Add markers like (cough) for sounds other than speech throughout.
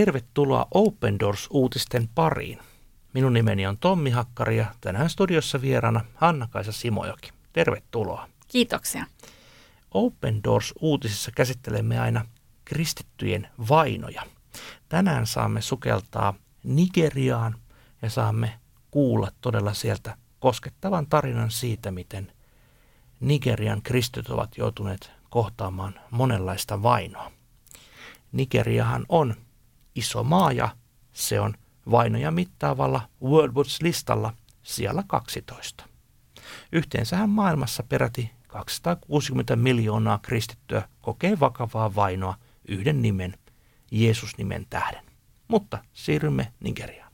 tervetuloa Open Doors-uutisten pariin. Minun nimeni on Tommi Hakkari ja tänään studiossa vieraana Hanna-Kaisa Simojoki. Tervetuloa. Kiitoksia. Open Doors-uutisissa käsittelemme aina kristittyjen vainoja. Tänään saamme sukeltaa Nigeriaan ja saamme kuulla todella sieltä koskettavan tarinan siitä, miten Nigerian kristyt ovat joutuneet kohtaamaan monenlaista vainoa. Nigeriahan on iso maa ja se on vainoja mittaavalla World Watch-listalla siellä 12. Yhteensähän maailmassa peräti 260 miljoonaa kristittyä kokee vakavaa vainoa yhden nimen, Jeesus-nimen tähden. Mutta siirrymme Nigeriaan.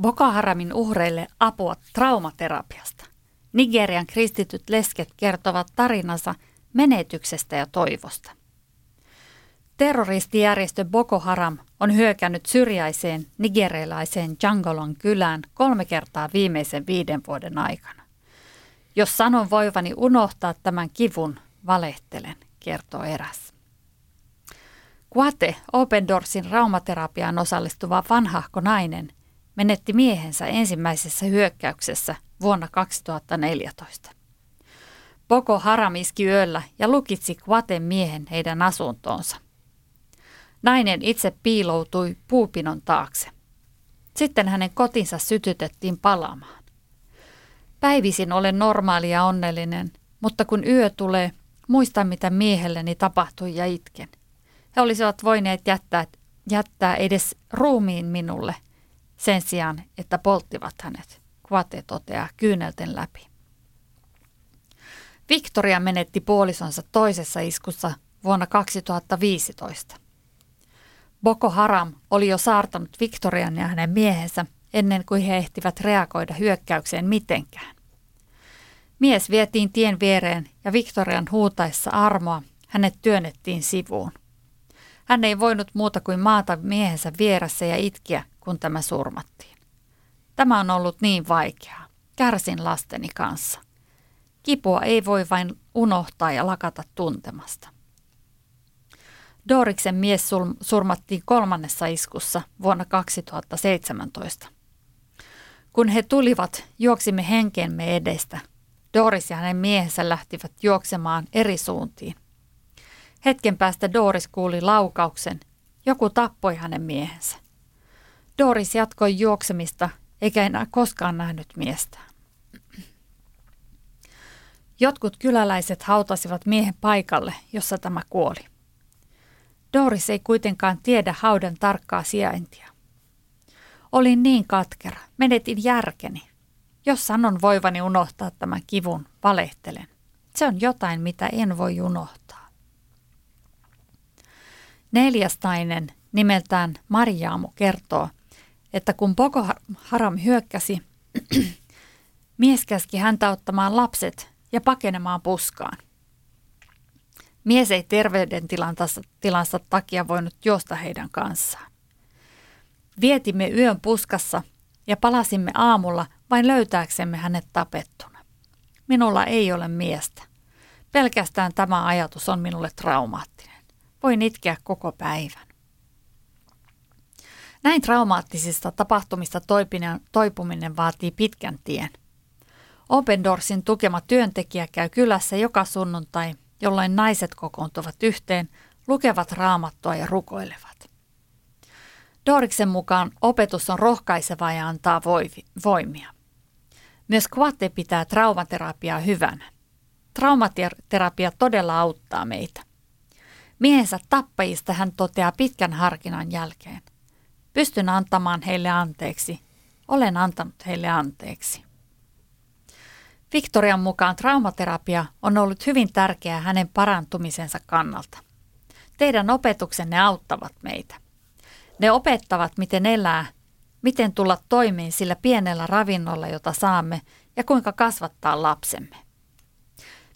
Boko Haramin uhreille apua traumaterapiasta. Nigerian kristityt lesket kertovat tarinansa menetyksestä ja toivosta. Terroristijärjestö Boko Haram on hyökännyt syrjäiseen nigerialaiseen Jangolon kylään kolme kertaa viimeisen viiden vuoden aikana. Jos sanon voivani unohtaa tämän kivun, valehtelen, kertoo eräs. Kuate, Open Doorsin raumaterapiaan osallistuva vanhahko nainen, menetti miehensä ensimmäisessä hyökkäyksessä vuonna 2014. Boko Haram iski yöllä ja lukitsi Kuaten miehen heidän asuntoonsa – Nainen itse piiloutui puupinon taakse. Sitten hänen kotinsa sytytettiin palamaan. Päivisin olen normaali ja onnellinen, mutta kun yö tulee, muistan mitä miehelleni tapahtui ja itken. He olisivat voineet jättää, jättää edes ruumiin minulle sen sijaan, että polttivat hänet, Kvate toteaa kyynelten läpi. Victoria menetti puolisonsa toisessa iskussa vuonna 2015. Boko Haram oli jo saartanut Victorian ja hänen miehensä ennen kuin he ehtivät reagoida hyökkäykseen mitenkään. Mies vietiin tien viereen ja Victorian huutaessa armoa hänet työnnettiin sivuun. Hän ei voinut muuta kuin maata miehensä vieressä ja itkiä, kun tämä surmattiin. Tämä on ollut niin vaikeaa. Kärsin lasteni kanssa. Kipua ei voi vain unohtaa ja lakata tuntemasta. Doriksen mies surmattiin kolmannessa iskussa vuonna 2017. Kun he tulivat, juoksimme henkeemme edestä. Doris ja hänen miehensä lähtivät juoksemaan eri suuntiin. Hetken päästä Doris kuuli laukauksen. Joku tappoi hänen miehensä. Doris jatkoi juoksemista eikä enää koskaan nähnyt miestään. Jotkut kyläläiset hautasivat miehen paikalle, jossa tämä kuoli. Doris ei kuitenkaan tiedä haudan tarkkaa sijaintia. Olin niin katkera, menetin järkeni. Jos sanon voivani unohtaa tämän kivun, valehtelen. Se on jotain, mitä en voi unohtaa. Neljäs nainen nimeltään Marjaamu kertoo, että kun Boko Haram hyökkäsi, (clears throat) mies käski häntä ottamaan lapset ja pakenemaan puskaan – Mies ei terveydentilansa takia voinut juosta heidän kanssaan. Vietimme yön puskassa ja palasimme aamulla vain löytääksemme hänet tapettuna. Minulla ei ole miestä. Pelkästään tämä ajatus on minulle traumaattinen. Voin itkeä koko päivän. Näin traumaattisista tapahtumista toipuminen, vaatii pitkän tien. Open Doorsin tukema työntekijä käy kylässä joka sunnuntai jolloin naiset kokoontuvat yhteen, lukevat raamattua ja rukoilevat. Doriksen mukaan opetus on rohkaisevaa ja antaa voimia. Myös Kvate pitää traumaterapiaa hyvänä. Traumaterapia todella auttaa meitä. Miehensä tappajista hän toteaa pitkän harkinnan jälkeen. Pystyn antamaan heille anteeksi. Olen antanut heille anteeksi. Victorian mukaan traumaterapia on ollut hyvin tärkeää hänen parantumisensa kannalta. Teidän opetuksenne auttavat meitä. Ne opettavat, miten elää, miten tulla toimeen sillä pienellä ravinnolla, jota saamme, ja kuinka kasvattaa lapsemme.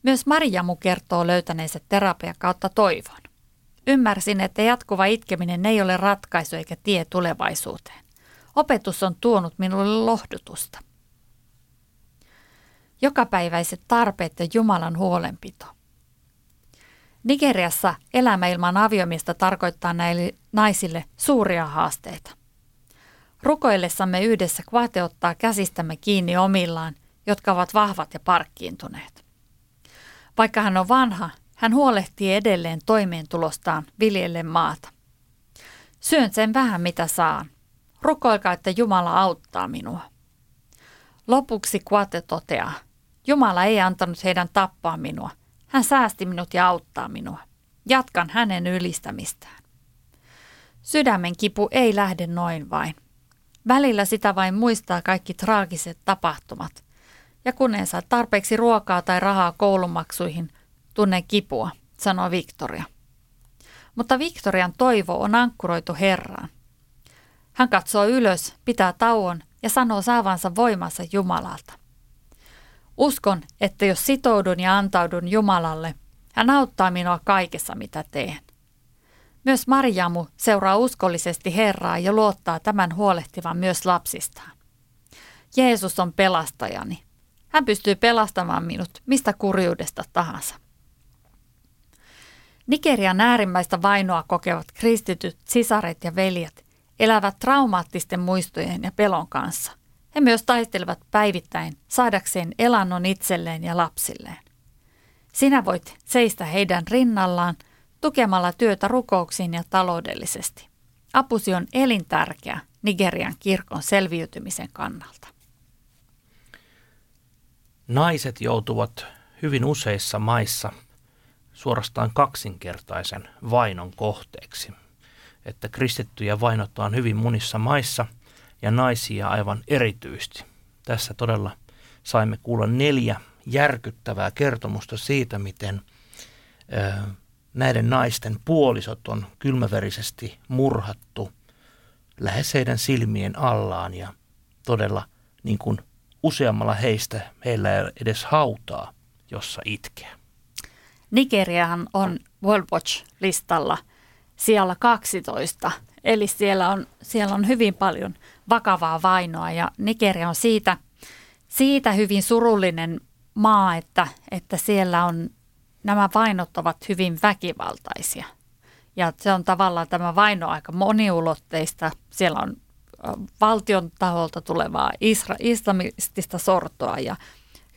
Myös Marjamu kertoo löytäneensä terapia kautta toivon. Ymmärsin, että jatkuva itkeminen ei ole ratkaisu eikä tie tulevaisuuteen. Opetus on tuonut minulle lohdutusta jokapäiväiset tarpeet ja Jumalan huolenpito. Nigeriassa elämä ilman aviomista tarkoittaa näille naisille suuria haasteita. Rukoillessamme yhdessä Kvate ottaa käsistämme kiinni omillaan, jotka ovat vahvat ja parkkiintuneet. Vaikka hän on vanha, hän huolehtii edelleen toimeentulostaan viljellen maata. Syön sen vähän mitä saan. Rukoilkaa, että Jumala auttaa minua. Lopuksi Kvate toteaa, Jumala ei antanut heidän tappaa minua. Hän säästi minut ja auttaa minua. Jatkan hänen ylistämistään. Sydämen kipu ei lähde noin vain. Välillä sitä vain muistaa kaikki traagiset tapahtumat. Ja kun en saa tarpeeksi ruokaa tai rahaa koulumaksuihin, tunne kipua, sanoo Victoria. Mutta Victorian toivo on ankkuroitu Herraan. Hän katsoo ylös, pitää tauon ja sanoo saavansa voimansa Jumalalta. Uskon, että jos sitoudun ja antaudun Jumalalle, hän auttaa minua kaikessa, mitä teen. Myös Marjamu seuraa uskollisesti Herraa ja luottaa tämän huolehtivan myös lapsistaan. Jeesus on pelastajani. Hän pystyy pelastamaan minut mistä kurjuudesta tahansa. Nigerian äärimmäistä vainoa kokevat kristityt sisaret ja veljet elävät traumaattisten muistojen ja pelon kanssa. He myös taistelevat päivittäin saadakseen elannon itselleen ja lapsilleen. Sinä voit seistä heidän rinnallaan tukemalla työtä rukouksiin ja taloudellisesti. Apusi on elintärkeä Nigerian kirkon selviytymisen kannalta. Naiset joutuvat hyvin useissa maissa suorastaan kaksinkertaisen vainon kohteeksi. Että kristittyjä vainotaan hyvin monissa maissa ja naisia aivan erityisesti. Tässä todella saimme kuulla neljä järkyttävää kertomusta siitä, miten näiden naisten puolisot on kylmäverisesti murhattu lähes heidän silmien allaan ja todella niin kuin useammalla heistä heillä ei edes hautaa, jossa itkeä. Nigeriahan on World Watch-listalla siellä 12, eli siellä on, siellä on hyvin paljon vakavaa vainoa ja Nigeria on siitä, siitä hyvin surullinen maa, että, että siellä on nämä vainot ovat hyvin väkivaltaisia. Ja se on tavallaan tämä vaino aika moniulotteista. Siellä on valtion taholta tulevaa isra, islamistista sortoa ja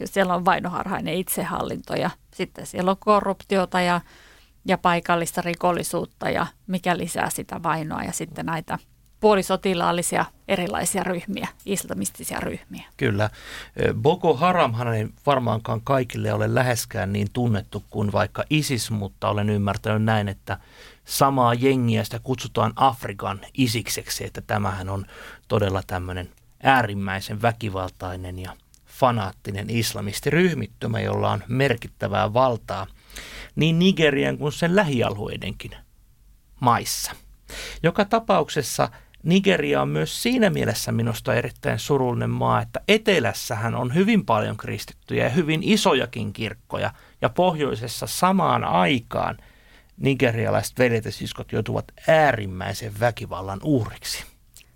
siellä on vainoharhainen itsehallinto ja sitten siellä on korruptiota ja, ja paikallista rikollisuutta ja mikä lisää sitä vainoa ja sitten näitä puolisotilaallisia erilaisia ryhmiä, islamistisia ryhmiä. Kyllä. Boko Haramhan ei varmaankaan kaikille ole läheskään niin tunnettu kuin vaikka ISIS, mutta olen ymmärtänyt näin, että samaa jengiä sitä kutsutaan Afrikan isikseksi, että tämähän on todella tämmöinen äärimmäisen väkivaltainen ja fanaattinen islamistiryhmittymä, jolla on merkittävää valtaa niin Nigerian kuin sen lähialueidenkin maissa. Joka tapauksessa Nigeria on myös siinä mielessä minusta erittäin surullinen maa, että etelässähän on hyvin paljon kristittyjä ja hyvin isojakin kirkkoja, ja pohjoisessa samaan aikaan nigerialaiset veljet ja siskot joutuvat äärimmäisen väkivallan uhriksi.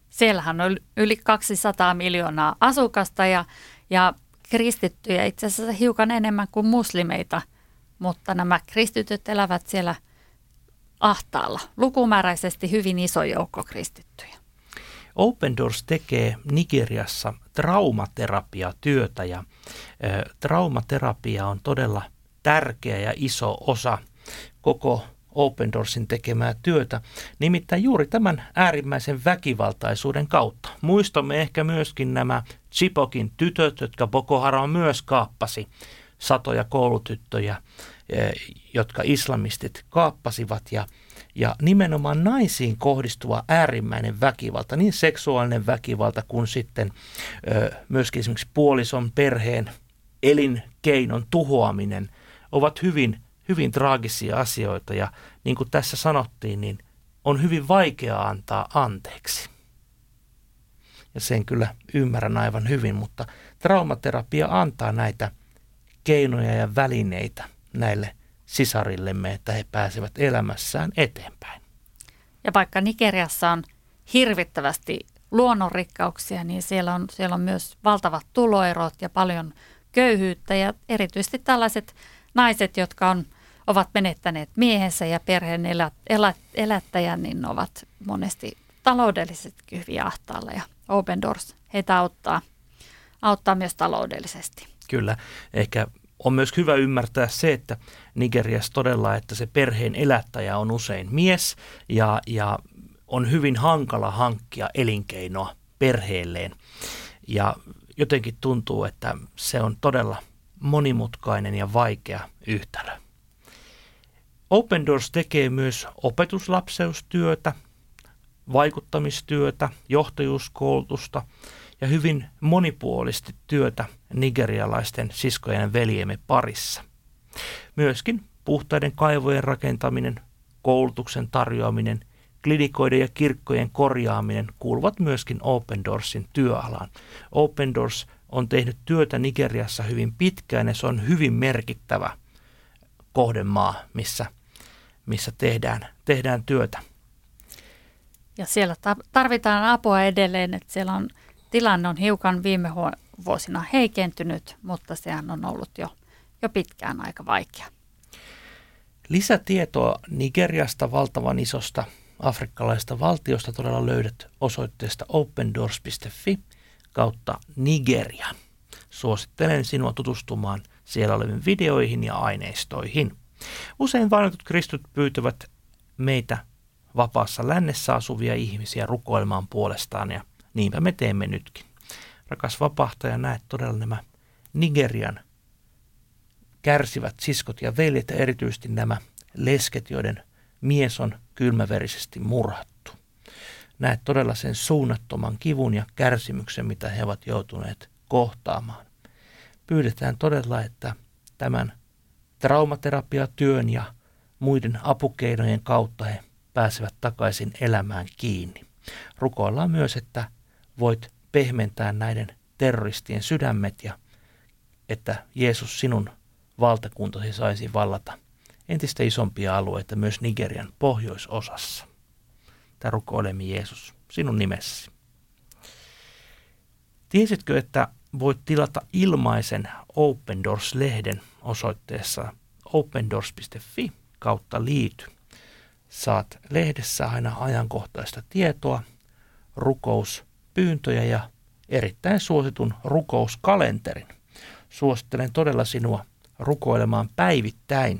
Siellähän on yli 200 miljoonaa asukasta ja, ja kristittyjä itse asiassa hiukan enemmän kuin muslimeita, mutta nämä kristityt elävät siellä – ahtaalla. Lukumääräisesti hyvin iso joukko kristittyjä. Open Doors tekee Nigeriassa traumaterapiatyötä ja ö, traumaterapia on todella tärkeä ja iso osa koko Open Doorsin tekemää työtä, nimittäin juuri tämän äärimmäisen väkivaltaisuuden kautta. Muistamme ehkä myöskin nämä Chipokin tytöt, jotka Boko Haram myös kaappasi satoja koulutyttöjä, jotka islamistit kaappasivat ja, ja nimenomaan naisiin kohdistuva äärimmäinen väkivalta, niin seksuaalinen väkivalta kuin sitten ö, myöskin esimerkiksi puolison perheen elinkeinon tuhoaminen ovat hyvin, hyvin traagisia asioita ja niin kuin tässä sanottiin, niin on hyvin vaikea antaa anteeksi. Ja sen kyllä ymmärrän aivan hyvin, mutta traumaterapia antaa näitä – keinoja ja välineitä näille sisarillemme, että he pääsevät elämässään eteenpäin. Ja vaikka Nigeriassa on hirvittävästi luonnonrikkauksia, niin siellä on, siellä on myös valtavat tuloerot ja paljon köyhyyttä ja erityisesti tällaiset naiset, jotka on, ovat menettäneet miehensä ja perheen elä, elä, elättäjän, niin ovat monesti taloudellisesti hyvin ahtaalla ja Open Doors heitä auttaa, auttaa myös taloudellisesti. Kyllä, ehkä on myös hyvä ymmärtää se, että Nigeriassa todella, että se perheen elättäjä on usein mies ja, ja on hyvin hankala hankkia elinkeinoa perheelleen. Ja jotenkin tuntuu, että se on todella monimutkainen ja vaikea yhtälö. Open Doors tekee myös opetuslapseustyötä, vaikuttamistyötä, johtajuuskoulutusta ja hyvin monipuolisesti työtä nigerialaisten siskojen veljemme parissa. Myöskin puhtaiden kaivojen rakentaminen, koulutuksen tarjoaminen, klinikoiden ja kirkkojen korjaaminen kuuluvat myöskin Open Doorsin työalaan. Open Doors on tehnyt työtä Nigeriassa hyvin pitkään ja se on hyvin merkittävä kohdemaa, missä, missä tehdään, tehdään työtä. Ja siellä tarvitaan apua edelleen, että siellä on tilanne on hiukan viime vuosina heikentynyt, mutta sehän on ollut jo, jo pitkään aika vaikea. Lisätietoa Nigeriasta valtavan isosta afrikkalaista valtiosta todella löydät osoitteesta opendoors.fi kautta Nigeria. Suosittelen sinua tutustumaan siellä oleviin videoihin ja aineistoihin. Usein vainotut kristut pyytävät meitä vapaassa lännessä asuvia ihmisiä rukoilemaan puolestaan ja niinpä me teemme nytkin. Rakas vapahtaja, näet todella nämä Nigerian kärsivät siskot ja veljet ja erityisesti nämä lesket, joiden mies on kylmäverisesti murhattu. Näet todella sen suunnattoman kivun ja kärsimyksen, mitä he ovat joutuneet kohtaamaan. Pyydetään todella, että tämän traumaterapiatyön ja muiden apukeinojen kautta he pääsevät takaisin elämään kiinni. Rukoillaan myös, että voit pehmentää näiden terroristien sydämet ja että Jeesus sinun valtakuntasi saisi vallata entistä isompia alueita myös Nigerian pohjoisosassa. Tämä rukoilemme Jeesus sinun nimessäsi. Tiesitkö, että voit tilata ilmaisen Open Doors-lehden osoitteessa opendoors.fi kautta liity. Saat lehdessä aina ajankohtaista tietoa, rukouspyyntöjä ja erittäin suositun rukouskalenterin. Suosittelen todella sinua rukoilemaan päivittäin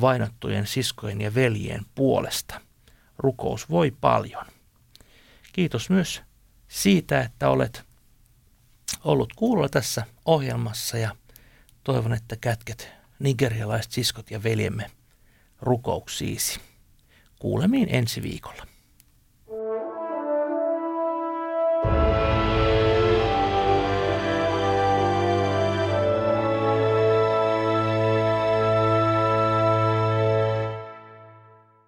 vainottujen siskojen ja veljien puolesta. Rukous voi paljon. Kiitos myös siitä, että olet ollut kuulla tässä ohjelmassa ja toivon, että kätket nigerialaiset siskot ja veljemme rukouksiisi. Kuulemiin ensi viikolla.